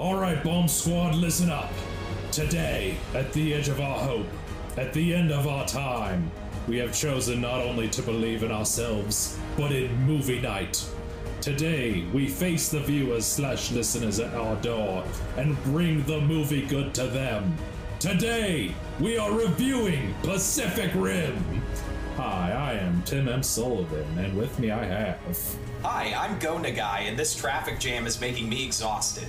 All right, Bomb Squad, listen up. Today, at the edge of our hope, at the end of our time, we have chosen not only to believe in ourselves, but in movie night. Today, we face the viewers slash listeners at our door and bring the movie good to them. Today, we are reviewing Pacific Rim. Hi, I am Tim M. Sullivan, and with me I have. Hi, I'm Go Nagai, and this traffic jam is making me exhausted.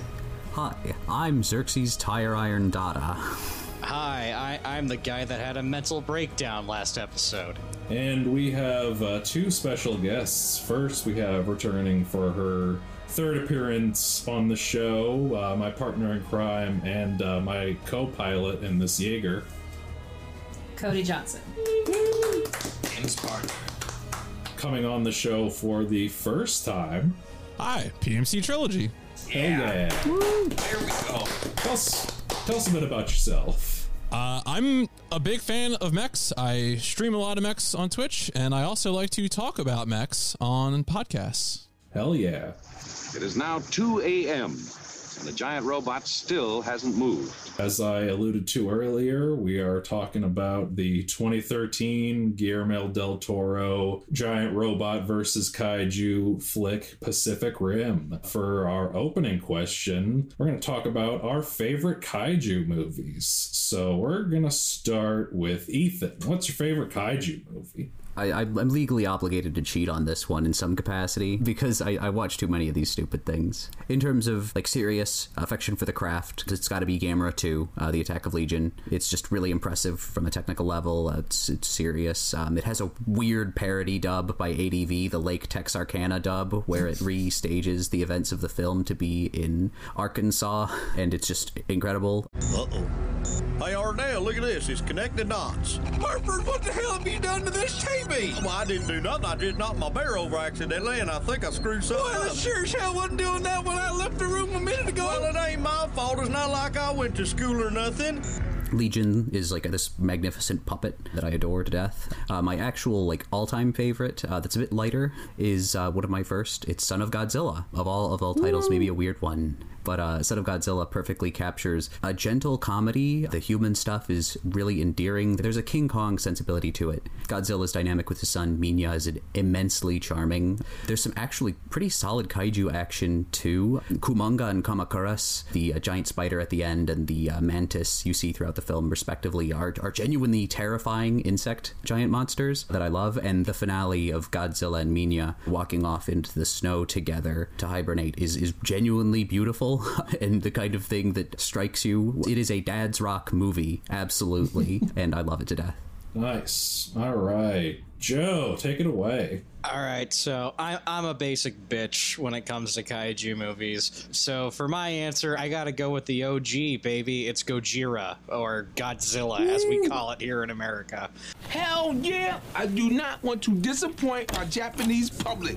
Hi, I'm Xerxes Tire Iron Dada. Hi, I, I'm the guy that had a mental breakdown last episode. And we have uh, two special guests. First, we have returning for her third appearance on the show, uh, my partner in crime and uh, my co pilot in this Jaeger. Cody Johnson. James Carter. Coming on the show for the first time. Hi, PMC Trilogy. Hell yeah. There we go. Tell us, tell us a bit about yourself. Uh, I'm a big fan of mechs. I stream a lot of mechs on Twitch, and I also like to talk about mechs on podcasts. Hell yeah. It is now 2 a.m., and the giant robot still hasn't moved. As I alluded to earlier, we are talking about the 2013 Guillermo del Toro giant robot versus kaiju flick Pacific Rim. For our opening question, we're going to talk about our favorite kaiju movies. So we're going to start with Ethan. What's your favorite kaiju movie? I, I'm legally obligated to cheat on this one in some capacity because I, I watch too many of these stupid things. In terms of like serious affection for the craft, it's got to be Gamera 2, uh, The Attack of Legion. It's just really impressive from a technical level. Uh, it's, it's serious. Um, it has a weird parody dub by ADV, the Lake Texarkana dub, where it restages the events of the film to be in Arkansas, and it's just incredible. Uh oh. Hey, Ardell, look at this. It's connected dots. Harford, what the hell have you done to this TV? Well, I didn't do nothing. I just knocked my bear over accidentally, and I think I screwed something Well, up. it sure as hell wasn't doing that when I left the room a minute ago. Well, it ain't my fault. It's not like I went to school or nothing. Legion is like this magnificent puppet that I adore to death. Uh, my actual like all-time favorite, uh, that's a bit lighter, is uh, one of my first. It's Son of Godzilla. Of all of all titles, maybe a weird one, but uh, Son of Godzilla perfectly captures a gentle comedy. The human stuff is really endearing. There's a King Kong sensibility to it. Godzilla's dynamic with his son Minya is immensely charming. There's some actually pretty solid kaiju action too. Kumonga and Kamakuras, the uh, giant spider at the end, and the uh, mantis you see throughout the film, respectively, are, are genuinely terrifying insect giant monsters that I love. And the finale of Godzilla and Minya walking off into the snow together to hibernate is, is genuinely beautiful and the kind of thing that strikes you. It is a dad's rock movie, absolutely, and I love it to death. Nice. All right. Joe, take it away. All right, so I, I'm a basic bitch when it comes to kaiju movies. So for my answer, I gotta go with the OG, baby. It's Gojira, or Godzilla, as we call it here in America. Hell yeah! I do not want to disappoint our Japanese public,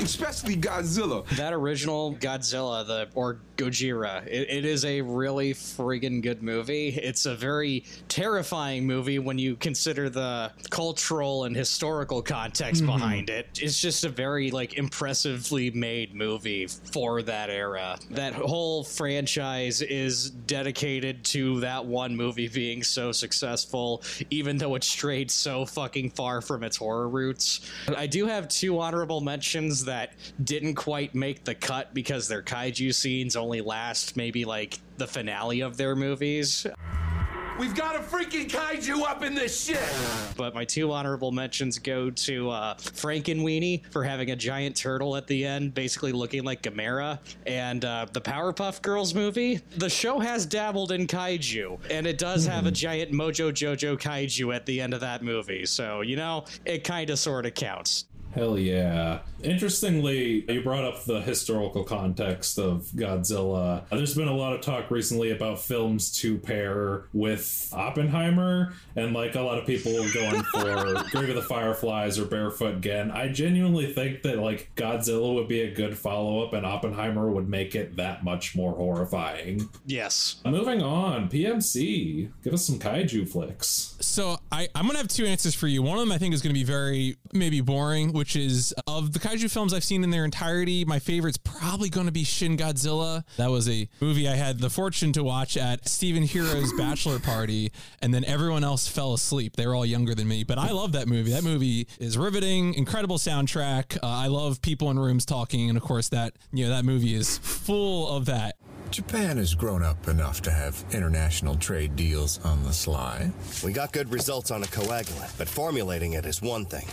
especially Godzilla. That original Godzilla, the or Gojira, it, it is a really friggin' good movie. It's a very terrifying movie when you consider the cultural and historical context mm-hmm. behind it. It's just a very like impressively made movie for that era. That whole franchise is dedicated to that one movie being so successful, even though it strayed so fucking far from its horror roots. I do have two honorable mentions that didn't quite make the cut because their kaiju scenes only last maybe like the finale of their movies. We've got a freaking kaiju up in this shit! But my two honorable mentions go to uh, Frankenweenie for having a giant turtle at the end, basically looking like Gamera, and uh, the Powerpuff Girls movie. The show has dabbled in kaiju, and it does have a giant Mojo Jojo kaiju at the end of that movie. So, you know, it kind of sort of counts. Hell yeah. Interestingly, you brought up the historical context of Godzilla. There's been a lot of talk recently about films to pair with Oppenheimer, and like a lot of people going for Grave of the Fireflies or Barefoot Gen. I genuinely think that like Godzilla would be a good follow up, and Oppenheimer would make it that much more horrifying. Yes. Moving on, PMC, give us some kaiju flicks. So I, I'm gonna have two answers for you. One of them I think is gonna be very maybe boring, which which is of the kaiju films I've seen in their entirety, my favorite's probably going to be Shin Godzilla. That was a movie I had the fortune to watch at Stephen Hero's bachelor party, and then everyone else fell asleep. They were all younger than me, but I love that movie. That movie is riveting, incredible soundtrack. Uh, I love people in rooms talking, and of course that you know that movie is full of that. Japan has grown up enough to have international trade deals on the sly. We got good results on a coagulant, but formulating it is one thing.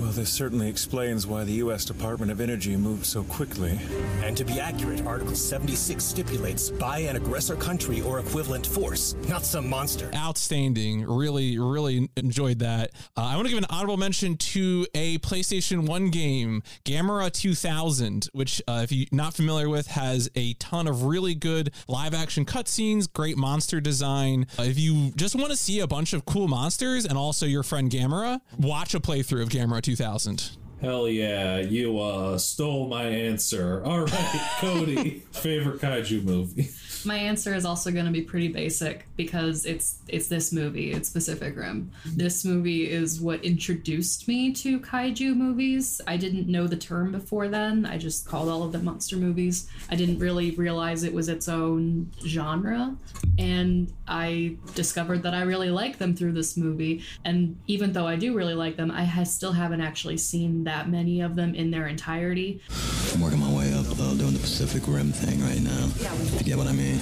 Well, this certainly explains why the U.S. Department of Energy moved so quickly. And to be accurate, Article 76 stipulates by an aggressor country or equivalent force, not some monster. Outstanding. Really, really enjoyed that. Uh, I want to give an honorable mention to a PlayStation 1 game, Gamera 2000, which, uh, if you're not familiar with, has a ton of really good live action cutscenes, great monster design. Uh, if you just want to see a bunch of cool monsters and also your friend Gamera, watch a playthrough of Gamera 2000. Hell yeah, you uh stole my answer. All right, Cody, favorite kaiju movie. My answer is also going to be pretty basic because it's it's this movie. It's Pacific Rim. This movie is what introduced me to kaiju movies. I didn't know the term before then. I just called all of them monster movies. I didn't really realize it was its own genre, and I discovered that I really like them through this movie. And even though I do really like them, I ha- still haven't actually seen that many of them in their entirety. I'm working my way up, uh, doing the Pacific Rim thing right now. If you get what I mean.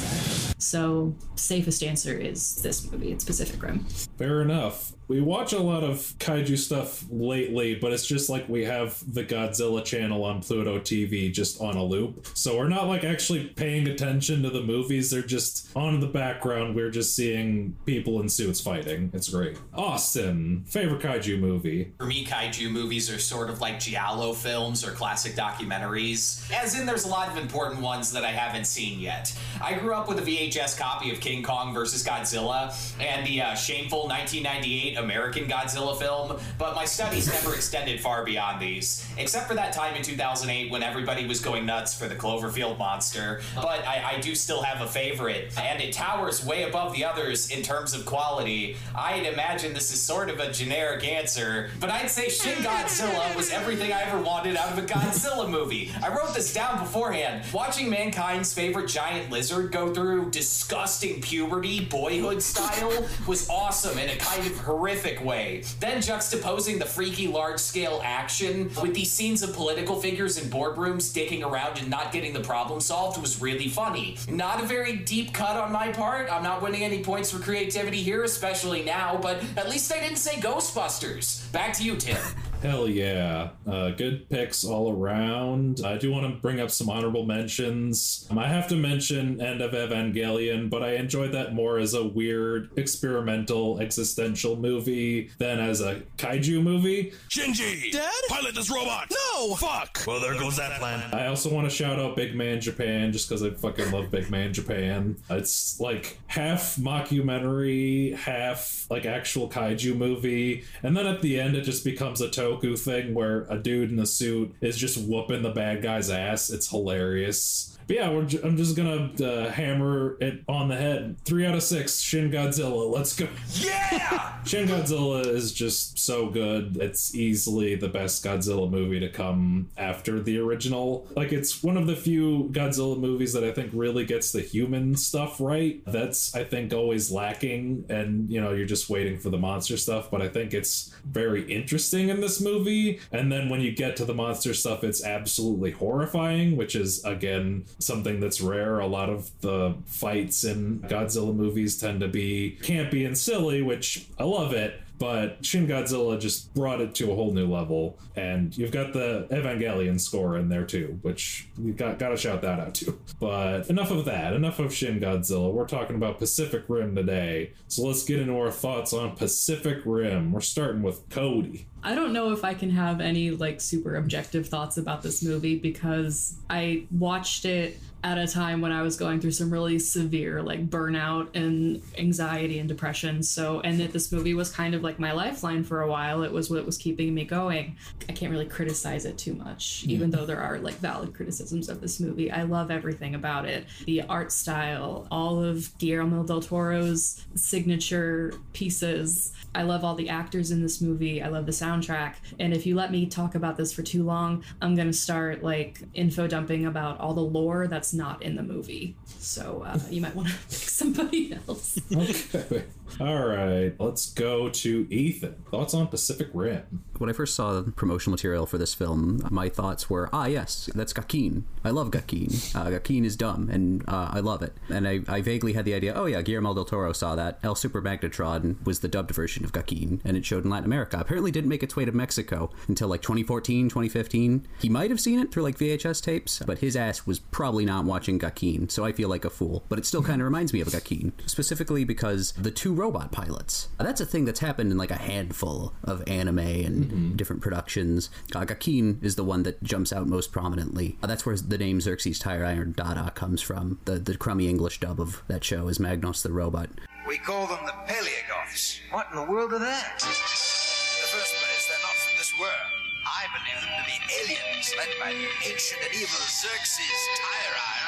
So, safest answer is this movie. It's Pacific Rim. Fair enough. We watch a lot of kaiju stuff lately, but it's just like we have the Godzilla channel on Pluto TV just on a loop. So we're not like actually paying attention to the movies. They're just on in the background. We're just seeing people in suits fighting. It's great. Austin, favorite kaiju movie? For me, kaiju movies are sort of like Giallo films or classic documentaries. As in, there's a lot of important ones that I haven't seen yet. I grew up with a VHS copy of King Kong versus Godzilla and the uh, shameful 1998 American Godzilla film, but my studies never extended far beyond these, except for that time in 2008 when everybody was going nuts for the Cloverfield monster. But I, I do still have a favorite, and it towers way above the others in terms of quality. I'd imagine this is sort of a generic answer, but I'd say Shin Godzilla was everything I ever wanted out of a Godzilla movie. I wrote this down beforehand. Watching mankind's favorite giant lizard go through disgusting puberty, boyhood style, was awesome and a kind of horrific way. Then juxtaposing the freaky large scale action with these scenes of political figures in boardrooms dicking around and not getting the problem solved was really funny. Not a very deep cut on my part. I'm not winning any points for creativity here, especially now, but at least I didn't say Ghostbusters. Back to you, Tim. Hell yeah. Uh, good picks all around. I do want to bring up some honorable mentions. Um, I have to mention End of Evangelion, but I enjoyed that more as a weird, experimental, existential movie than as a kaiju movie. Shinji! Dad? Pilot this robot! No! Fuck! Well, there goes that plan. I also want to shout out Big Man Japan just because I fucking love Big Man Japan. It's like half mockumentary, half like actual kaiju movie, and then at the end it just becomes a toku thing where a dude in a suit is just whooping the bad guy's ass. It's hilarious. But yeah, I'm just gonna uh, hammer it on the head. Three out of six. Shin Godzilla. Let's go. Yeah! Shin Godzilla is just so good. It's easily the best Godzilla movie to come after the original. Like, it's one of the few Godzilla movies that I think really gets the human stuff right. That's, I think, always lacking. And, you know, you're just waiting for the monster stuff. But I think it's very interesting in this movie. And then when you get to the monster stuff, it's absolutely horrifying, which is, again, something that's rare. A lot of the fights in Godzilla movies tend to be campy and silly, which I love it. But Shin Godzilla just brought it to a whole new level, and you've got the Evangelion score in there too, which you got got to shout that out too. But enough of that. Enough of Shin Godzilla. We're talking about Pacific Rim today, so let's get into our thoughts on Pacific Rim. We're starting with Cody. I don't know if I can have any like super objective thoughts about this movie because I watched it at a time when I was going through some really severe like burnout and anxiety and depression. So, and that this movie was kind of like my lifeline for a while. It was what was keeping me going. I can't really criticize it too much, even though there are like valid criticisms of this movie. I love everything about it the art style, all of Guillermo del Toro's signature pieces. I love all the actors in this movie. I love the soundtrack. And if you let me talk about this for too long, I'm going to start like info dumping about all the lore that's not in the movie. So uh, you might want to pick somebody else. Okay. All right, let's go to Ethan. Thoughts on Pacific Rim? When I first saw the promotional material for this film, my thoughts were, ah, yes, that's Gakeen. I love Gakeen. Uh, Gakeen is dumb, and uh, I love it. And I, I vaguely had the idea, oh yeah, Guillermo del Toro saw that. El Super Magnetron was the dubbed version of Gakeen, and it showed in Latin America. Apparently didn't make its way to Mexico until like 2014, 2015. He might have seen it through like VHS tapes, but his ass was probably not watching Gakeen, so I feel like a fool. But it still kind of reminds me of Gakeen, specifically because the two robot pilots. That's a thing that's happened in like a handful of anime and different productions. Uh, Gakeen is the one that jumps out most prominently. Uh, that's where the name Xerxes Tire Iron Dada comes from. The the crummy English dub of that show is Magnos the robot. We call them the Paleogoths. What in the world are that? In the first place, they're not from this world. I believe them to be aliens led by the ancient and evil Xerxes Dada.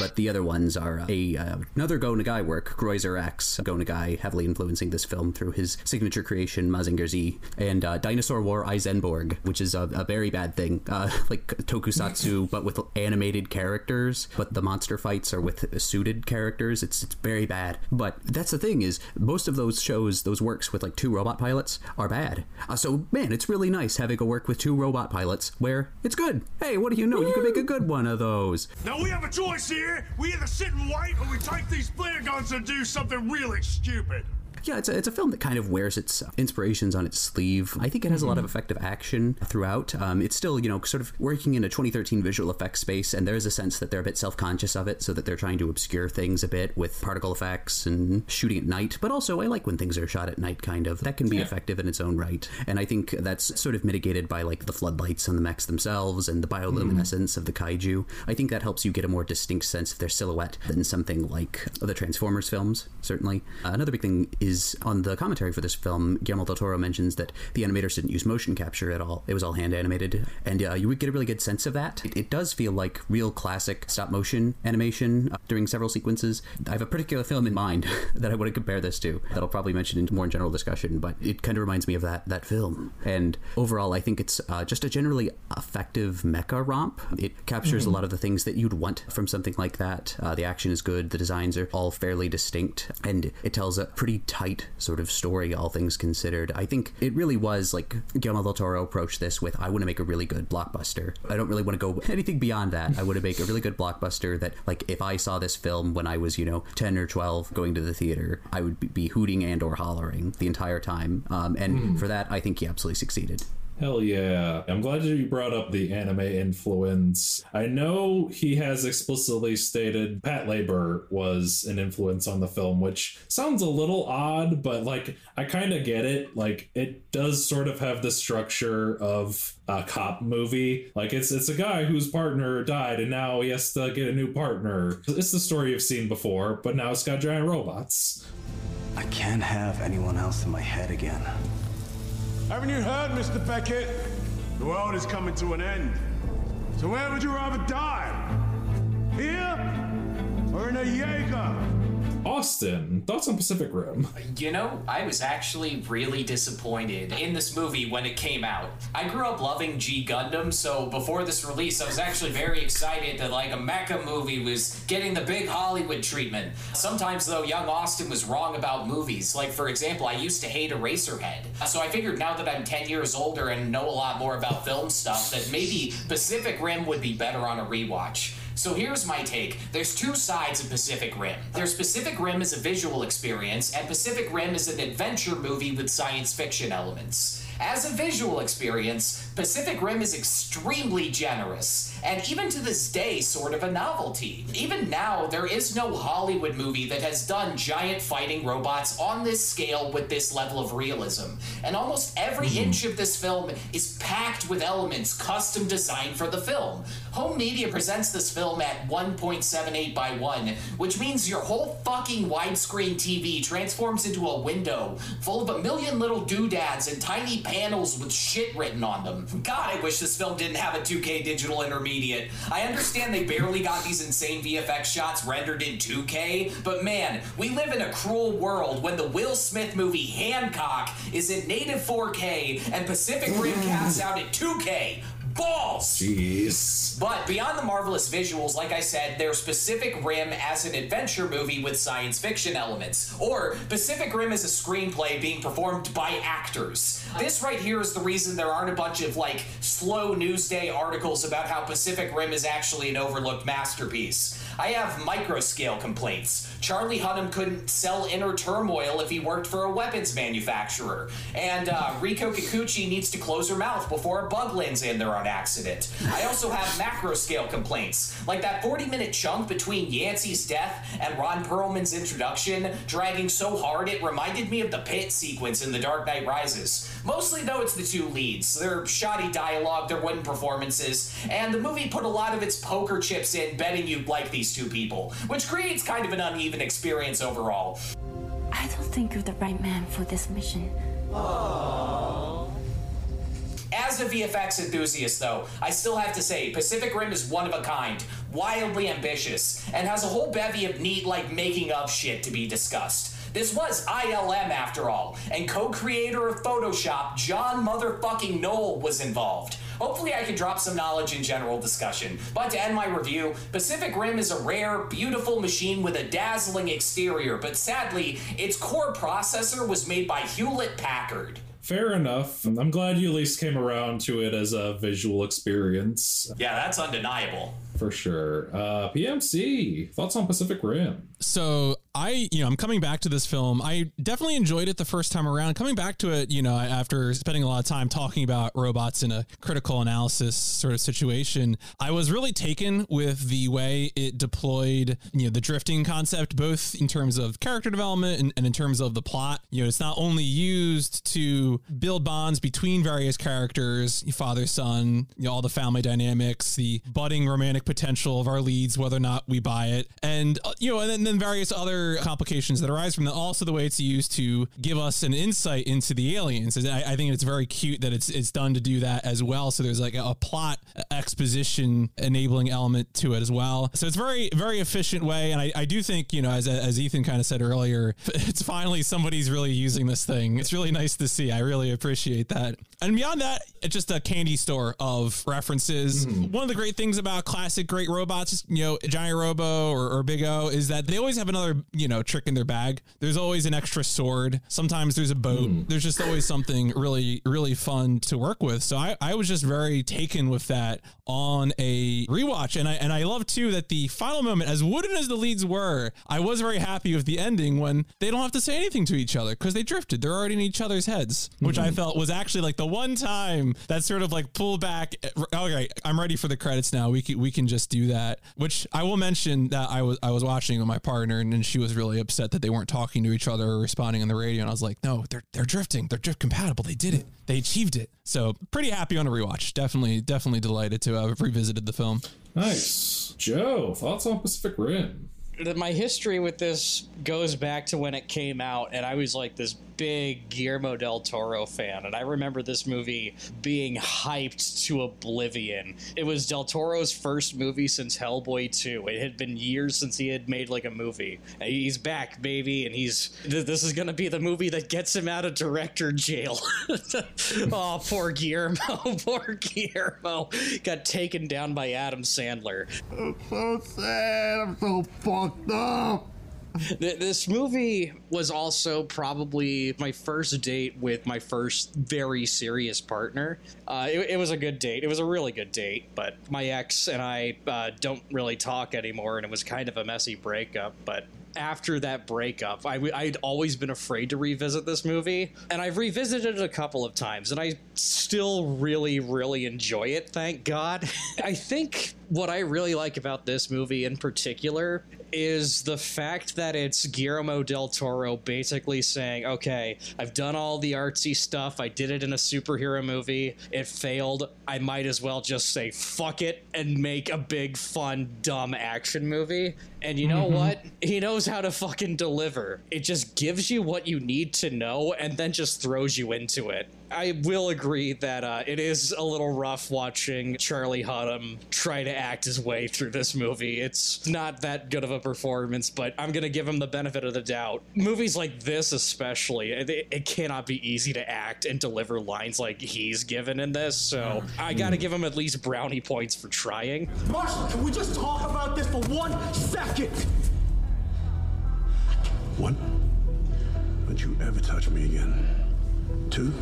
But the other ones are uh, a uh, another Go Nagai work, Groizer X. Go Nagai heavily influencing this film through his signature creation, Mazinger Z, and uh, Dinosaur War Izenborg, which is a, a very bad thing, like tokusatsu, but with animated characters. But the monster fights are with suited characters. It's it's very bad. But that's the thing is, most of those shows, those works with like two robot pilots, are bad. Uh, so man, it's really nice having a work with two robot pilots where it's good. Hey, what do you know? You can make a good one of those. Now we have a choice here. We either sit and wait or we take these flare guns and do something really stupid. Yeah, it's a, it's a film that kind of wears its inspirations on its sleeve. I think it has a lot of effective action throughout. Um, it's still, you know, sort of working in a 2013 visual effects space, and there is a sense that they're a bit self conscious of it, so that they're trying to obscure things a bit with particle effects and shooting at night. But also, I like when things are shot at night, kind of. That can be Yeah. effective in its own right. And I think that's sort of mitigated by like the floodlights on the mechs themselves and the bioluminescence of the kaiju. I think that helps you get a more distinct sense of their silhouette than something like the Transformers films, certainly. Uh, another big thing is on the commentary for this film, Guillermo del Toro mentions that the animators didn't use motion capture at all. It was all hand animated. And uh, you would get a really good sense of that. It, it does feel like real classic stop motion animation uh, during several sequences. I have a particular film in mind that I want to compare this to that I'll probably mention in more in general discussion, but it kind of reminds me of that, that film. And overall, I think it's uh, just a generally effective mecha romp. It captures a Mhm. lot of the things that you'd want from something like that. Uh, the action is good, the designs are all fairly distinct, and it tells a pretty tight sort of story, all things considered. I think it really was like Guillermo del Toro approached this with I want to make a really good blockbuster. I don't really want to go anything beyond that. I want to make a really good blockbuster that, like, if I saw this film when I was, you know, 10 or 12 going to the theater, I would be- hooting and or hollering the entire time. Um, and Hmm. for that, I think he absolutely succeeded. Hell yeah. I'm glad you brought up the anime influence. I know he has explicitly stated Patlabor was an influence on the film, which sounds a little odd, but like I kind of get it. Like it does sort of have the structure of a cop movie. Like it's it's a guy whose partner died and now he has to get a new partner. It's the story you've seen before, but now it's got giant robots. I can't have anyone else in my head again. Haven't you heard, Mr. Becket? The world is coming to an end. So where would you rather die? Here or in a Jaeger? Austin, thoughts on Pacific Rim? You know, I was actually really disappointed in this movie when it came out. I grew up loving G Gundam, so before this release, I was actually very excited that like a mecha movie was getting the big Hollywood treatment. Sometimes though, young Austin was wrong about movies. Like for example, I used to hate Eraserhead. So I figured now that I'm 10 years older and know a lot more about film stuff, that maybe Pacific Rim would be better on a rewatch. So here's my take. There's two sides of Pacific Rim. There's Pacific Rim as a visual experience, and Pacific Rim is an adventure movie with science fiction elements. As a visual experience, Pacific Rim is extremely generous, and even to this day, sort of a novelty. Even now, there is no Hollywood movie that has done giant fighting robots on this scale with this level of realism. And almost every mm-hmm. inch of this film is packed with elements custom designed for the film. Home Media presents this film at 1.78 by 1, which means your whole fucking widescreen TV transforms into a window full of a million little doodads and tiny panels with shit written on them. God, I wish this film didn't have a 2K digital intermediate. I understand they barely got these insane VFX shots rendered in 2K, but man, we live in a cruel world when the Will Smith movie Hancock is in native 4K and Pacific Rim caps out at 2K. Balls! Jeez. But beyond the marvelous visuals, like I said, there's Pacific Rim as an adventure movie with science fiction elements, or Pacific Rim as a screenplay being performed by actors. This right here is the reason there aren't a bunch of like slow newsday articles about how Pacific Rim is actually an overlooked masterpiece. I have micro scale complaints. Charlie Hunnam couldn't sell Inner Turmoil if he worked for a weapons manufacturer. And uh, Rinko Kikuchi needs to close her mouth before a bug lands in there on accident. I also have macro scale complaints, like that 40 minute chunk between Yancy's death and Ron Perlman's introduction, dragging so hard it reminded me of the pit sequence in The Dark Knight Rises. Mostly, though, it's the two leads. Their shoddy dialogue, their wooden performances, and the movie put a lot of its poker chips in betting you'd like these two people, which creates kind of an uneven experience overall. I don't think you're the right man for this mission. As a VFX enthusiast, though, I still have to say Pacific Rim is one of a kind, wildly ambitious, and has a whole bevy of neat, like, making of shit to be discussed. This was ILM after all, and co-creator of Photoshop, John motherfucking Knoll, was involved. Hopefully I can drop some knowledge in general discussion. But to end my review, Pacific Rim is a rare, beautiful machine with a dazzling exterior, but sadly, its core processor was made by Hewlett Packard. Fair enough. I'm glad you at least came around to it as a visual experience. Yeah, that's undeniable. For sure. Uh, PMC, thoughts on Pacific Rim? So I, you know, I'm coming back to this film. I definitely enjoyed it the first time around. Coming back to it, you know, after spending a lot of time talking about robots in a critical analysis sort of situation, I was really taken with the way it deployed, you know, the drifting concept, both in terms of character development and, and in terms of the plot. You know, it's not only used to build bonds between various characters, father, son, you know, all the family dynamics, the budding romantic potential of our leads, whether or not we buy it, and uh, you know, and then, then various other complications that arise from that. Also, the way it's used to give us an insight into the aliens. I, I think it's very cute that it's it's done to do that as well. So there's like a, a plot exposition enabling element to it as well. So it's very very efficient way, and I, I do think you know as as Ethan kind of said earlier, it's finally somebody's really using this thing. It's really nice to see. I really appreciate that. And beyond that, it's just a candy store of references. Mm-hmm. One of the great things about classic great robots, you know, Giant Robo or, or Big O, is that they always have another, you know, trick in their bag. There's always an extra sword. Sometimes there's a boat. Hmm. There's just always something really, really fun to work with. So I, I was just very taken with that on a rewatch. And I and I love too that the final moment, as wooden as the leads were, I was very happy with the ending when they don't have to say anything to each other because they drifted. They're already in each other's heads, which I hmm. felt was actually like the one time that sort of like pull back. Eh, okay, I'm ready for the credits now. We can we can just do that. Which I will mention that I was I was watching with my partner and, and she was really upset that they weren't talking to each other or responding on the radio. And I was like, no, they're they're drifting. They're drift compatible. They did it. They achieved it. So pretty happy on a rewatch. Definitely definitely delighted to have revisited the film. Nice. Joe, thoughts on Pacific Rim? my history with this goes back to when it came out, and I was like this big Guillermo del Toro fan, and I remember this movie being hyped to oblivion. It was del Toro's first movie since Hellboy 2. It had been years since he had made like a movie. He's back, baby, and he's th- this is gonna be the movie that gets him out of director jail. oh, poor Guillermo, poor Guillermo got taken down by Adam Sandler. I'm so sad. I'm so fucked up. Th- This movie was also probably my first date with my first very serious partner. Uh, it, it was a good date. It was a really good date, but my ex and I uh, don't really talk anymore, and it was kind of a messy breakup. But after that breakup, I, I'd always been afraid to revisit this movie, and I've revisited it a couple of times, and I still really, really enjoy it, thank God. I think what I really like about this movie in particular is the fact that it's Guillermo del Toro basically saying, okay, I've done all the artsy stuff. I did it in a superhero movie. It failed. I might as well just say fuck it and make a big, fun, dumb action movie. And you know Mhm. what? He knows how to fucking deliver. It just gives you what you need to know and then just throws you into it. I will agree that uh, it is a little rough watching Charlie Hunnam try to act his way through this movie. It's not that good of a performance, but I'm going to give him the benefit of the doubt. Movies like this, especially, it, it cannot be easy to act and deliver lines like he's given in this, so I hmm. got to give him at least brownie points for trying. Marshall, can we just talk about this for one second? One, don't you ever touch me again. Two,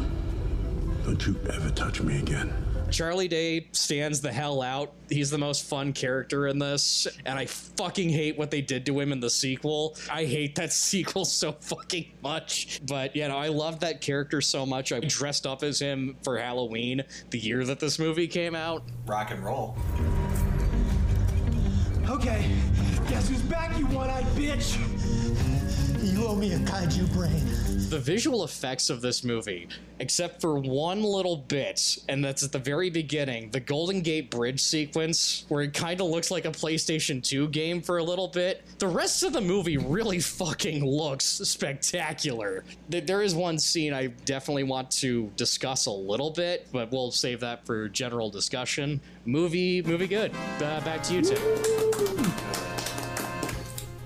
don't you ever touch me again. Charlie Day stands the hell out. He's the most fun character in this, and I fucking hate what they did to him in the sequel. I hate that sequel so fucking much. But, you know, I loved that character so much. I dressed up as him for Halloween the year that this movie came out. Rock and roll. Okay, guess who's back, you one-eyed bitch? You owe me a kaiju brain. The visual effects of this movie, except for one little bit, and that's at the very beginning, the Golden Gate Bridge sequence, where it kind of looks like a PlayStation 2 game for a little bit. The rest of the movie really fucking looks spectacular. There is one scene I definitely want to discuss a little bit, but we'll save that for general discussion. Movie, movie good. Uh, back to you, Tim.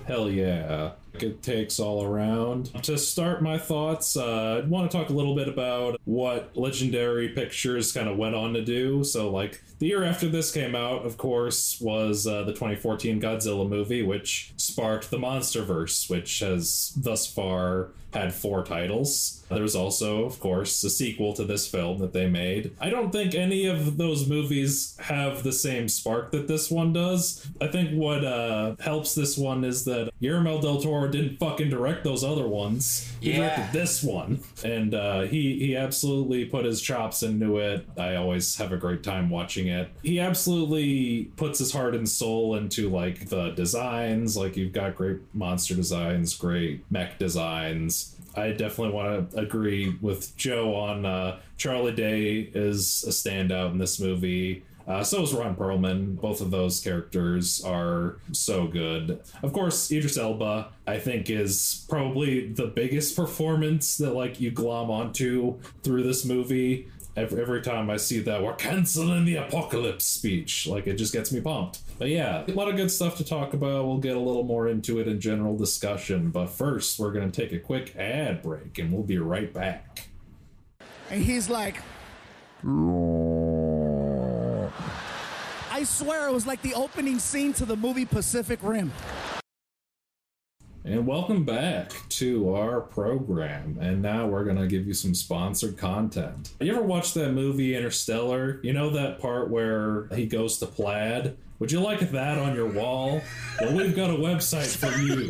Hell yeah. It takes all around. To start my thoughts, uh, I want to talk a little bit about what Legendary Pictures kind of went on to do. So, like, the year after this came out, of course, was uh, the 2014 Godzilla movie, which sparked the Monsterverse, which has thus far had four titles. There was also, of course, a sequel to this film that they made. I don't think any of those movies have the same spark that this one does. I think what uh, helps this one is that Guillermo del Toro didn't fucking direct those other ones. He Yeah. directed this one, and uh, he he absolutely put his chops into it. I always have a great time watching it. He absolutely puts his heart and soul into like the designs. Like you've got great monster designs, great mech designs. I definitely want to agree with Joe on uh, Charlie Day is a standout in this movie. Uh, so is Ron Perlman. Both of those characters are so good. Of course, Idris Elba, I think, is probably the biggest performance that like you glom onto through this movie. Every, every time I see that we're canceling the apocalypse speech, like it just gets me pumped. But yeah, a lot of good stuff to talk about. We'll get a little more into it in general discussion. But first, we're going to take a quick ad break and we'll be right back. And he's like, I swear it was like the opening scene to the movie Pacific Rim. And welcome back to our program. And now we're going to give you some sponsored content. You ever watch that movie Interstellar? You know that part where he goes to Plaid? Would you like that on your wall? Well, we've got a website for you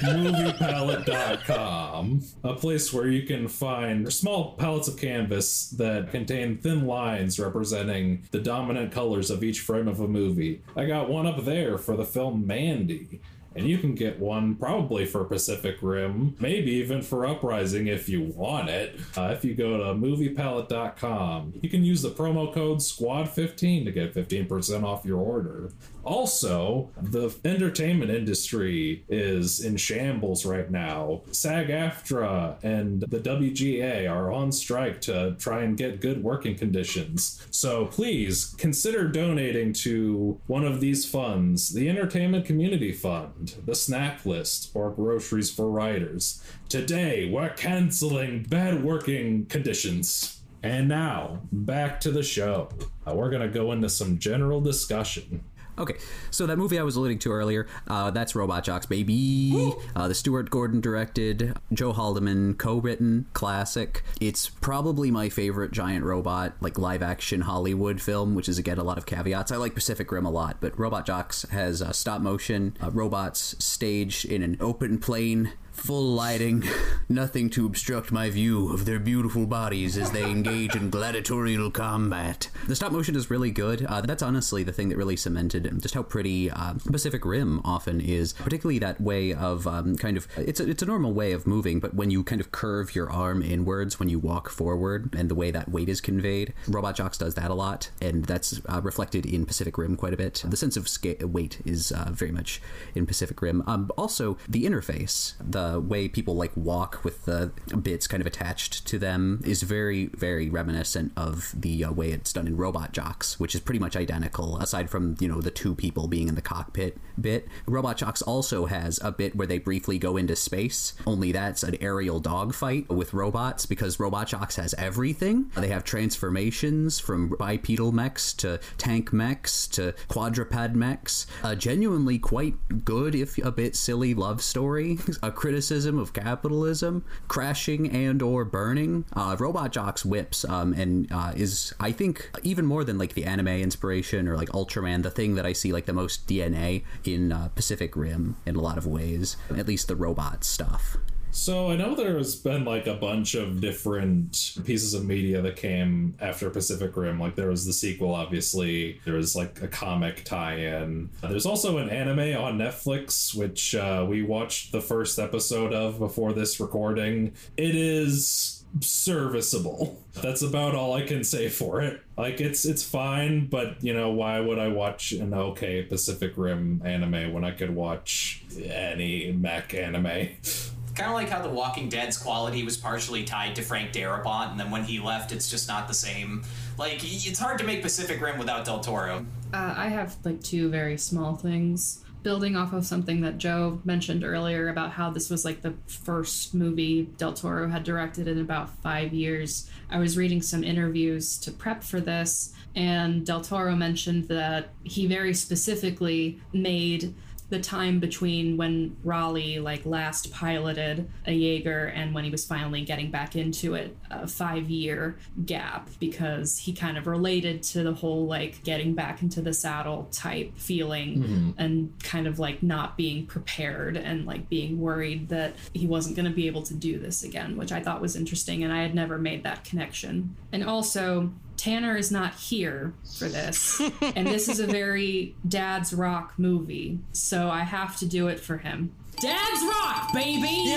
moviepalette.com, a place where you can find small palettes of canvas that contain thin lines representing the dominant colors of each frame of a movie. I got one up there for the film Mandy. And you can get one probably for Pacific Rim, maybe even for Uprising if you want it. Uh, if you go to moviepalette.com, you can use the promo code SQUAD15 to get 15% off your order. Also, the entertainment industry is in shambles right now. SAG AFTRA and the WGA are on strike to try and get good working conditions. So please consider donating to one of these funds the Entertainment Community Fund, the Snack List, or Groceries for Writers. Today, we're canceling bad working conditions. And now, back to the show. Uh, we're going to go into some general discussion. Okay, so that movie I was alluding to earlier, uh, that's Robot Jox, baby. Uh, the Stuart Gordon directed, Joe Haldeman co-written classic. It's probably my favorite giant robot, like live action Hollywood film, which is again a lot of caveats. I like Pacific Rim a lot, but Robot Jox has uh, stop motion uh, robots staged in an open plane full lighting, nothing to obstruct my view of their beautiful bodies as they engage in gladiatorial combat. The stop motion is really good. Uh, that's honestly the thing that really cemented just how pretty uh, Pacific Rim often is, particularly that way of um, kind of it's a, it's a normal way of moving, but when you kind of curve your arm inwards when you walk forward and the way that weight is conveyed, Robot Jox does that a lot, and that's uh, reflected in Pacific Rim quite a bit. The sense of sca- weight is uh, very much in Pacific Rim. Um, also, the interface, the way people like walk with the bits kind of attached to them is very, very reminiscent of the uh, way it's done in Robot Jox, which is pretty much identical, aside from, you know, the two people being in the cockpit bit. Robot Jox also has a bit where they briefly go into space, only that's an aerial dogfight with robots because Robot Jox has everything. They have transformations from bipedal mechs to tank mechs to quadruped mechs. A genuinely quite good, if a bit silly, love story. A criticism of capitalism, crashing and or burning. Uh, Robot Jox whips um, and uh, is, I think, even more than like the anime inspiration or like Ultraman, the thing that I see like the most DNA in uh, Pacific Rim in a lot of ways, at least the robot stuff. So I know there's been like a bunch of different pieces of media that came after Pacific Rim. Like there was the sequel, obviously. There was like a comic tie-in. There's also an anime on Netflix, which uh, we watched the first episode of before this recording. It is serviceable. That's about all I can say for it. Like it's it's fine, but you know why would I watch an okay Pacific Rim anime when I could watch any mech anime? Kind of like how The Walking Dead's quality was partially tied to Frank Darabont, and then when he left, it's just not the same. Like, it's hard to make Pacific Rim without Del Toro. Uh, I have like two very small things. Building off of something that Joe mentioned earlier about how this was like the first movie Del Toro had directed in about five years, I was reading some interviews to prep for this, and Del Toro mentioned that he very specifically made the time between when Raleigh like last piloted a Jaeger and when he was finally getting back into it, a five year gap because he kind of related to the whole like getting back into the saddle type feeling Mhm. and kind of like not being prepared and like being worried that he wasn't going to be able to do this again, which I thought was interesting and I had never made that connection. And also, Tanner is not here for this. and this is a very dad's rock movie. So I have to do it for him. Dad's rock, baby!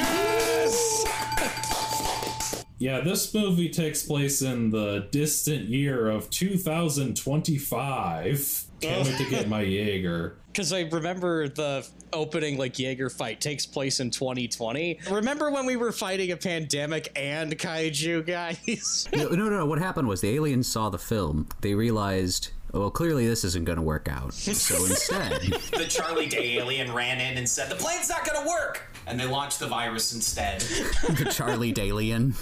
Yeah, this movie takes place in the distant year of 2025. Can't wait to get my Jaeger. Because I remember the opening like Jaeger fight takes place in 2020. Remember when we were fighting a pandemic and kaiju guys? no, no, no. What happened was the aliens saw the film. They realized, well, clearly this isn't going to work out. So instead, the Charlie Day alien ran in and said, The plane's not gonna work! And they launched the virus instead. the Charlie Dalian.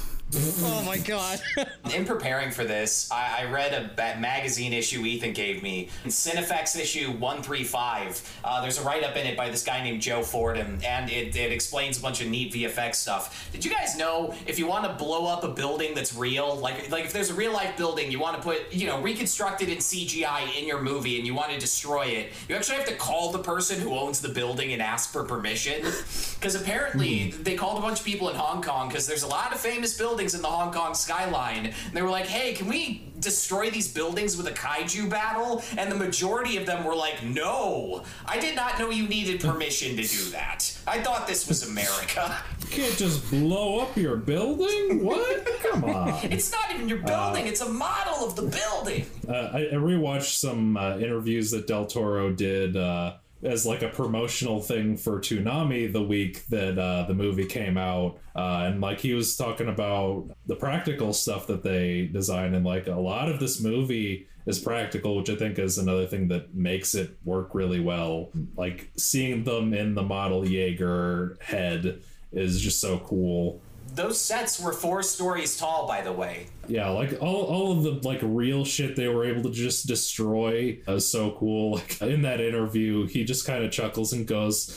oh my god. In preparing for this, I, I read a ba- magazine issue Ethan gave me. In Cinefex issue 135, uh, there's a write up in it by this guy named Joe Fordham, and it, it explains a bunch of neat VFX stuff. Did you guys know if you want to blow up a building that's real, like, like if there's a real life building, you want to put, you know, reconstruct it in CGI in your movie and you want to destroy it, you actually have to call the person who owns the building and ask for permission? Because apparently hmm. they called a bunch of people in Hong Kong because there's a lot of famous buildings in the Hong Kong skyline. And they were like, hey, can we destroy these buildings with a kaiju battle? And the majority of them were like, no, I did not know you needed permission to do that. I thought this was America. You can't just blow up your building? What? Come on. It's not even your building, it's a model of the building. Uh, I, I rewatched some uh, interviews that Del Toro did uh, as like a promotional thing for Toonami the week that uh, the movie came out, uh, and like he was talking about the practical stuff that they designed, and like a lot of this movie is practical, which I think is another thing that makes it work really well. Like seeing them in the model Jaeger head is just so cool. Those sets were four stories tall, by the way. Yeah, like all, all of the like real shit they were able to just destroy is so cool. Like in that interview, he just kind of chuckles and goes,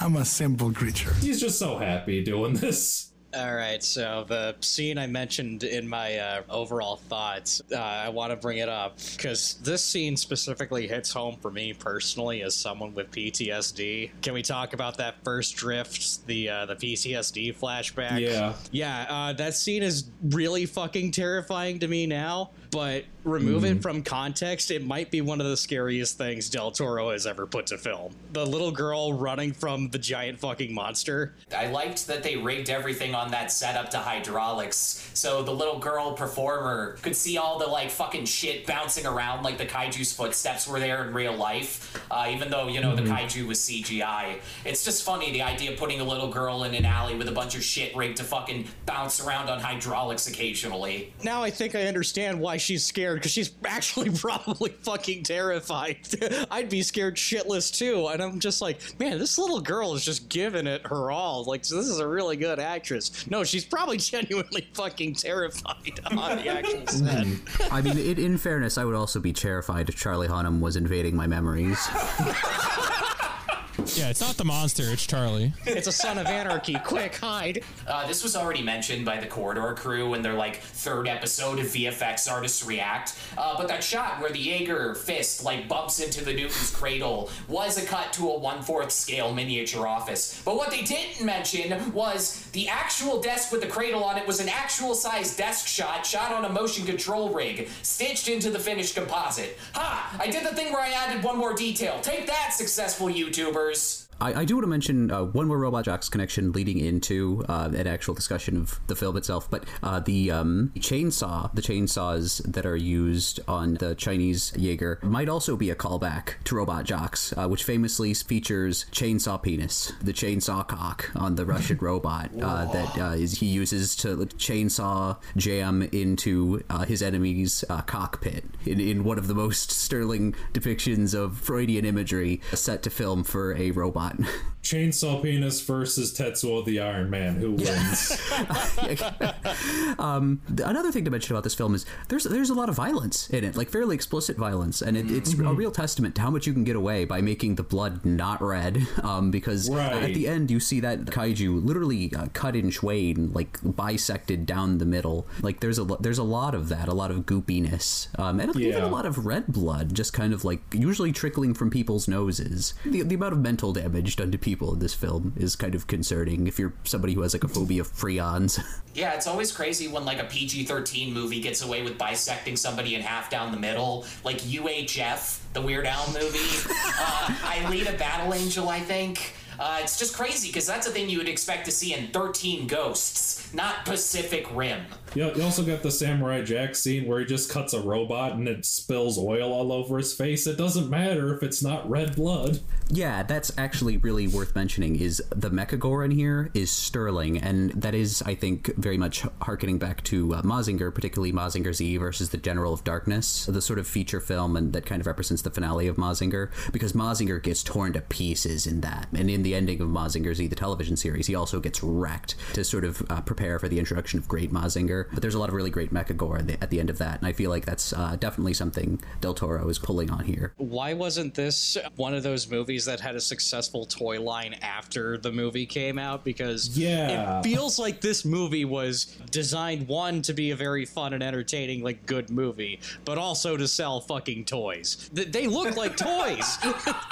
I'm a simple creature. He's just so happy doing this. All right, so the scene I mentioned in my uh, overall thoughts, uh, I want to bring it up because this scene specifically hits home for me personally as someone with PTSD. Can we talk about that first drift, the uh, the PTSD flashback? Yeah. yeah. Uh, that scene is really fucking terrifying to me now. But remove Mm. it from context, it might be one of the scariest things Del Toro has ever put to film. The little girl running from the giant fucking monster. I liked that they rigged everything on that setup to hydraulics, so the little girl performer could see all the like fucking shit bouncing around, like the kaiju's footsteps were there in real life, uh, even though you know the kaiju was CGI. It's just funny the idea of putting a little girl in an alley with a bunch of shit rigged to fucking bounce around on hydraulics occasionally. Now I think I understand why she's scared because she's actually probably fucking terrified. I'd be scared shitless too, and I'm just like, man, this little girl is just giving it her all. Like, this is a really good actress. No, she's probably genuinely fucking terrified on the actual mm. set. I mean, in, in fairness, I would also be terrified if Charlie Hunnam was invading my memories. Yeah, it's not the monster, it's Charlie. It's a son of anarchy. Quick, hide. Uh, this was already mentioned by the Corridor crew in their like third episode of VFX Artists React. Uh, but that shot where the Jaeger fist like bumps into the Newton's cradle was a cut to a one fourth scale miniature office. But what they didn't mention was the actual desk with the cradle on it was an actual size desk shot shot on a motion control rig, stitched into the finished composite. Ha! I did the thing where I added one more detail. Take that, successful YouTubers. I, I do want to mention uh, one more Robot Jox connection leading into uh, an actual discussion of the film itself, but uh, the um, chainsaw, the chainsaws that are used on the Chinese Jaeger, might also be a callback to Robot Jox, uh, which famously features chainsaw penis, the chainsaw cock on the Russian robot uh, that uh, is, he uses to chainsaw jam into uh, his enemy's uh, cockpit in, in one of the most sterling depictions of Freudian imagery set to film for a robot. Chainsaw Penis versus Tetsuo the Iron Man. Who wins? um, another thing to mention about this film is there's there's a lot of violence in it, like fairly explicit violence, and it, it's a real testament to how much you can get away by making the blood not red. Um, because Right. at the end you see that kaiju literally uh, cut in twain, like bisected down the middle. Like there's a there's a lot of that, a lot of goopiness, um, and even a lot of red blood, just kind of like usually trickling from people's noses. The, the amount of mental damage done to people in this film is kind of concerning if you're somebody who has like a phobia of prions. Yeah, it's always crazy when like a PG 13 movie gets away with bisecting somebody in half down the middle, like UHF, the Weird Al movie. uh, Alita Battle Angel, I think. Uh, it's just crazy because that's a thing you would expect to see in 13 Ghosts, not Pacific Rim. You, you also got the Samurai Jack scene where he just cuts a robot and it spills oil all over his face. It doesn't matter if it's not red blood. Yeah, that's actually really worth mentioning. Is the Mechagore in here is sterling, and that is, I think, very much harkening back to uh, Mazinger, particularly Mazinger Z versus the General of Darkness, the sort of feature film, and that kind of represents the finale of Mazinger, because Mazinger gets torn to pieces in that, and in the ending of Mazinger Z, the television series, he also gets wrecked to sort of uh, prepare for the introduction of Great Mazinger. But there's a lot of really great Mechagore at the, at the end of that, and I feel like that's uh, definitely something Del Toro is pulling on here. Why wasn't this one of those movies that had a successful toy line after the movie came out? Because Yeah. it feels like this movie was designed one to be a very fun and entertaining, like good movie, but also to sell fucking toys. Th- They look like toys.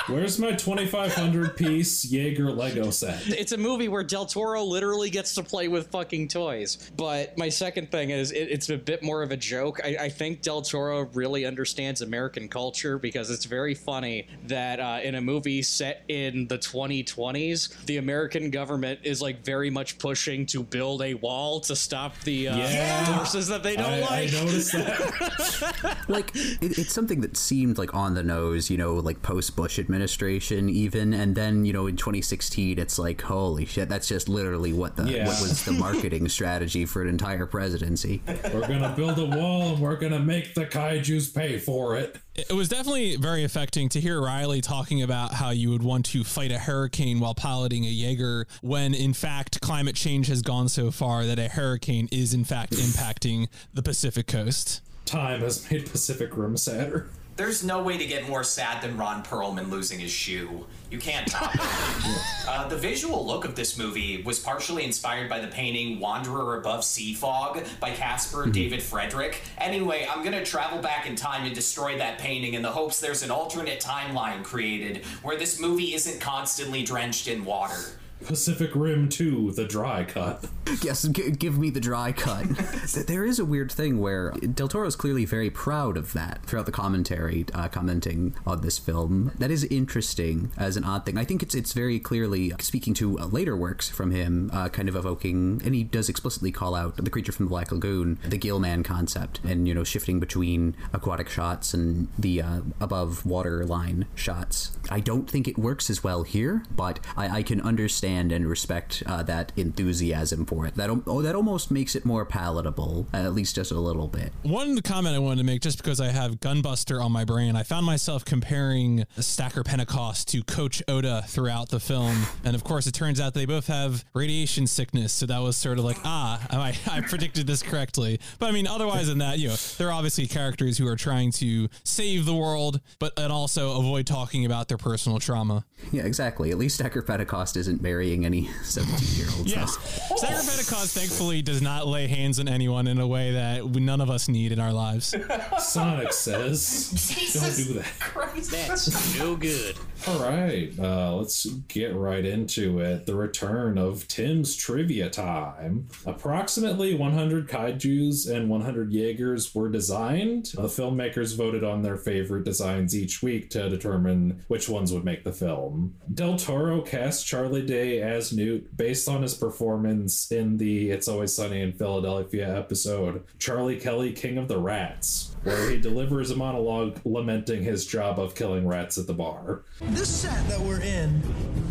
Where's my 2,500 piece Jaeger Lego set? It's a movie where Del Toro literally gets to play with fucking toys. But my second thing is it, it's a bit more of a joke. I, I think Del Toro really understands American culture because it's very funny that uh, in a movie set in the 2020s, the American government is like very much pushing to build a wall to stop the uh, Yeah. forces that they don't I, like. I noticed that. like it, it's something that seemed like on the nose, you know, like post Bush administration even, and then you know in 2016 it's like holy shit, that's just literally what the Yeah. what was the market marketing strategy for an entire presidency. We're gonna build a wall and we're gonna make the kaiju's pay for it. It was definitely very affecting to hear Riley talking about how you would want to fight a hurricane while piloting a Jaeger when in fact climate change has gone so far that a hurricane is in fact impacting the Pacific coast. Time has made Pacific Rim sadder. There's no way to get more sad than Ron Perlman losing his shoe. You can't top it. uh, the visual look of this movie was partially inspired by the painting Wanderer Above Sea Fog by Caspar David Friedrich. Anyway, I'm gonna travel back in time and destroy that painting in the hopes there's an alternate timeline created where this movie isn't constantly drenched in water. Pacific Rim 2, the dry cut. Yes, g- give me the dry cut. there is a weird thing where Del Toro is clearly very proud of that throughout the commentary, uh, commenting on this film. That is interesting as an odd thing. I think it's it's very clearly speaking to uh, later works from him, uh, kind of evoking, and he does explicitly call out the creature from the Black Lagoon, the Gillman concept, and you know shifting between aquatic shots and the uh, above water line shots. I don't think it works as well here, but I, I can understand and respect uh, that enthusiasm for it. That oh, that almost makes it more palatable, at least just a little bit. One comment I wanted to make, just because I have Gunbuster on my brain, I found myself comparing Stacker Pentecost to Coach Ohta throughout the film, and of course, it turns out they both have radiation sickness. So that was sort of like, ah, I, I predicted this correctly. But I mean, otherwise than that, you know, they're obviously characters who are trying to save the world, but and also avoid talking about their personal trauma. Yeah, exactly. At least Stacker Pentecost isn't marrying any 17 year olds. Yes. Stacker Pentecost thankfully does not lay hands on anyone in a way that we, none of us need in our lives. Sonic says, don't do that. Christ. That's no good. All right, uh, let's get right into it. The return of Tim's trivia time. Approximately 100 kaijus and 100 Jaegers were designed. The filmmakers voted on their favorite designs each week to determine which ones would make the film. Del Toro cast Charlie Day as Newt based on his performance in the It's Always Sunny in Philadelphia episode, Charlie Kelly, King of the Rats, where he delivers a monologue lamenting his job of killing rats at the bar. This set that we're in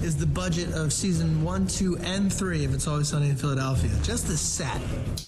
is the budget of season one, two, and three of It's Always Sunny in Philadelphia. Just the set.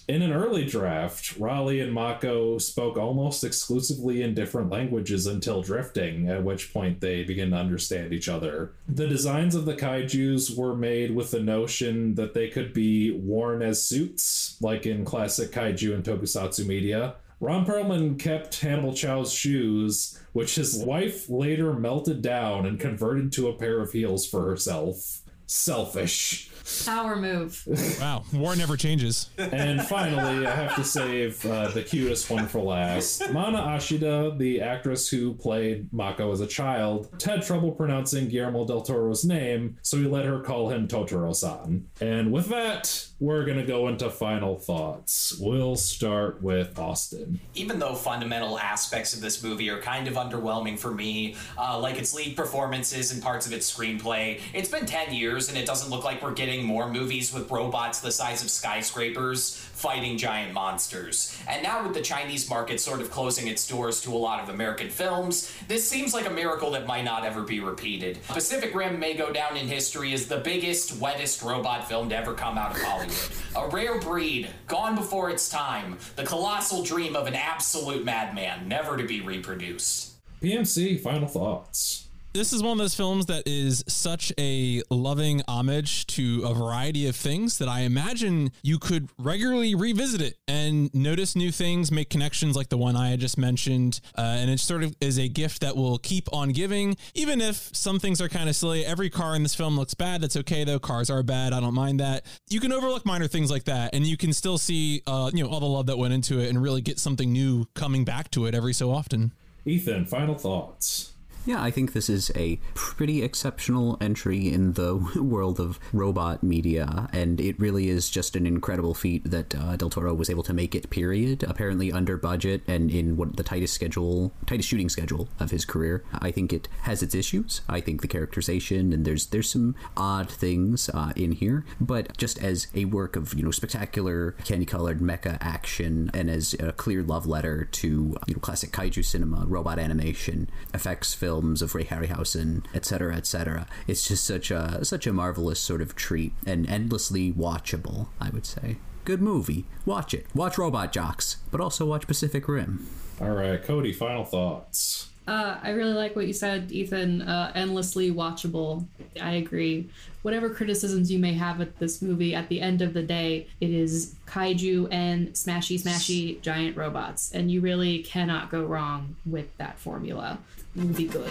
In an early draft, Raleigh and Mako spoke almost exclusively in different languages until drifting, at which point they begin to understand each other. The designs of the kaijus were made with the notion that they could be worn as suits, like in classic kaiju and tokusatsu media. Ron Perlman kept Hannibal Chow's shoes, which his wife later melted down and converted to a pair of heels for herself. Selfish. Power move. Wow, war never changes. And finally, I have to save uh, the cutest one for last. Mana Ashida, the actress who played Mako as a child, had trouble pronouncing Guillermo del Toro's name, so he let her call him Totoro-san. And with that, we're gonna go into final thoughts. We'll start with Austin. even though fundamental aspects of this movie are kind of underwhelming for me, uh, like its lead performances and parts of its screenplay, it's been 10 years and it doesn't look like we're getting more movies with robots the size of skyscrapers fighting giant monsters. And now, with the Chinese market sort of closing its doors to a lot of American films, this seems like a miracle that might not ever be repeated. Pacific Rim may go down in history as the biggest, wettest robot film to ever come out of Hollywood. A rare breed, gone before its time, the colossal dream of an absolute madman, never to be reproduced. PMC, final thoughts. This is one of those films that is such a loving homage to a variety of things that I imagine you could regularly revisit it and notice new things, make connections like the one I had just mentioned. Uh, and it sort of is a gift that will keep on giving, even if some things are kind of silly. Every car in this film looks bad. That's okay though. Cars are bad. I don't mind that. You can overlook minor things like that, and you can still see, uh, you know, all the love that went into it, and really get something new coming back to it every so often. Ethan, final thoughts. Yeah, I think this is a pretty exceptional entry in the world of robot media, and it really is just an incredible feat that uh, Del Toro was able to make it. Period. Apparently under budget and in what the tightest schedule, tightest shooting schedule of his career. I think it has its issues. I think the characterization and there's there's some odd things uh, in here, but just as a work of you know spectacular candy-colored mecha action and as a clear love letter to you know classic kaiju cinema, robot animation, effects films of Ray Harryhausen, etc., etc. It's just such a such a marvelous sort of treat and endlessly watchable. I would say. good movie. Watch it. Watch Robot Jox, but also watch Pacific Rim. All right, Cody, final thoughts. Uh, I really like what you said, Ethan. Uh, endlessly watchable. I agree. Whatever criticisms you may have with this movie, at the end of the day, it is kaiju and smashy, smashy giant robots, and you really cannot go wrong with that formula. It will be good.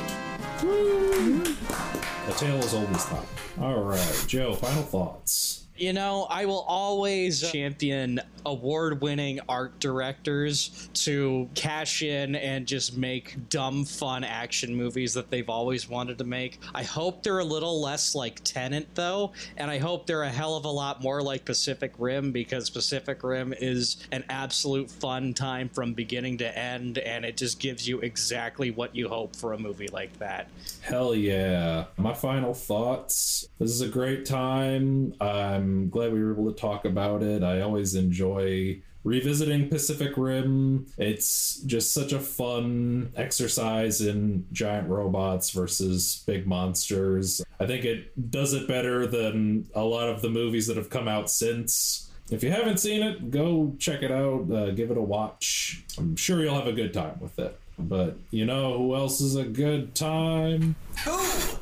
A tale as old as time. All right, Joe, final thoughts. You know, I will always uh, champion award winning art directors to cash in and just make dumb, fun action movies that they've always wanted to make. I hope they're a little less like Tenet, though, and I hope they're a hell of a lot more like Pacific Rim because Pacific Rim is an absolute fun time from beginning to end, and it just gives you exactly what you hope for a movie like that. Hell yeah. My final thoughts. This is a great time. I'm glad we were able to talk about it. I always enjoy revisiting Pacific Rim. It's just such a fun exercise in giant robots versus big monsters. I think it does it better than a lot of the movies that have come out since. If you haven't seen it, go check it out, uh, give it a watch. I'm sure you'll have a good time with it. But you know who else is a good time? Uh,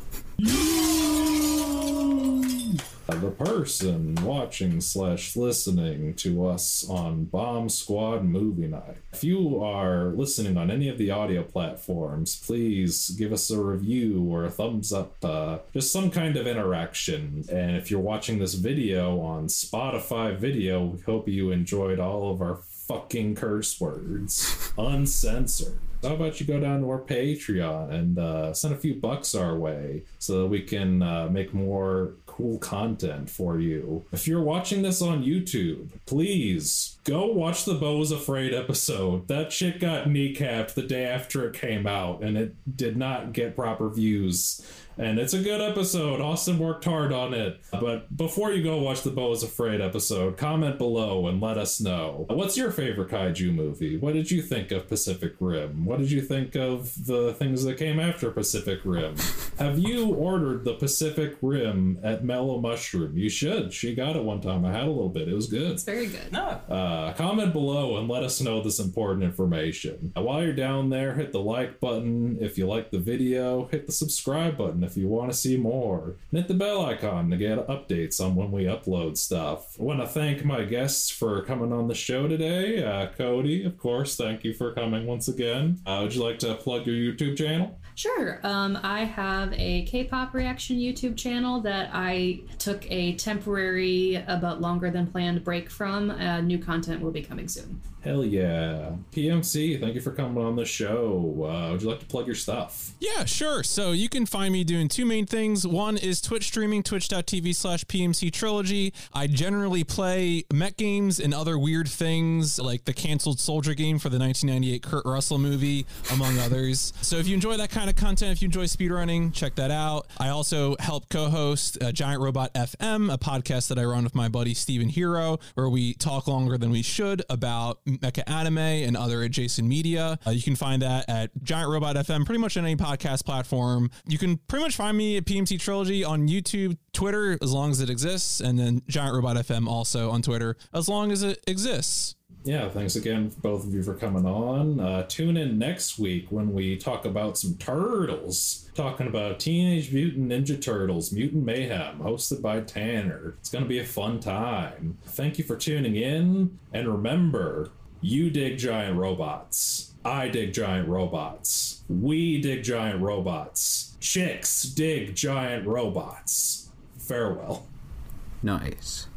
the person watching slash listening to us on Bomb Squad Movie Night. If you are listening on any of the audio platforms, please give us a review or a thumbs up, uh, just some kind of interaction. And if you're watching this video on Spotify video, we hope you enjoyed all of our fucking curse words, uncensored. How about you go down to our Patreon and uh, send a few bucks our way so that we can uh, make more cool content for you. If you're watching this on YouTube, please go watch the Beau's Afraid episode. That shit got kneecapped the day after it came out and it did not get proper views. And it's a good episode. Austin worked hard on it. But before you go watch the Beau's Afraid episode, comment below and let us know. What's your favorite kaiju movie? What did you think of Pacific Rim? What did you think of the things that came after Pacific Rim? Have you ordered the Pacific Rim at Mellow Mushroom? You should. She got it one time. I had a little bit. It was good. It's very good. Uh, comment below and let us know this important information. While you're down there, hit the like button if you like the video, hit the subscribe button if you want to see more, and hit the bell icon to get updates on when we upload stuff. I want to thank my guests for coming on the show today. Uh, Cody, of course, thank you for coming once again. Uh, would you like to plug your YouTube channel? Sure. Um, I have a K-pop reaction YouTube channel that I took a temporary, but longer than planned break from. Uh, new content will be coming soon. Hell yeah. PMC, thank you for coming on the show. Uh, would you like to plug your stuff? Yeah, sure. So you can find me doing two main things. One is Twitch streaming, twitch.tv slash PMC Trilogy. I generally play mech games and other weird things like the canceled soldier game for the 1998 Kurt Russell movie, among others. So if you enjoy that kind of content, if you enjoy speedrunning, check that out. I also help co host uh, Giant Robot FM, a podcast that I run with my buddy Steven Hero, where we talk longer than we should about mecha anime and other adjacent media. Uh, you can find that at Giant Robot FM, pretty much on any podcast platform. You can pretty much find me at PMC Trilogy on YouTube, Twitter, as long as it exists, and then Giant Robot FM also on Twitter, as long as it exists. Yeah, thanks again, both of you, for coming on. Uh, tune in next week when we talk about some turtles. Talking about Teenage Mutant Ninja Turtles Mutant Mayhem, hosted by Tanner. It's going to be a fun time. Thank you for tuning in. And remember, you dig giant robots. I dig giant robots. We dig giant robots. Chicks dig giant robots. Farewell. Nice.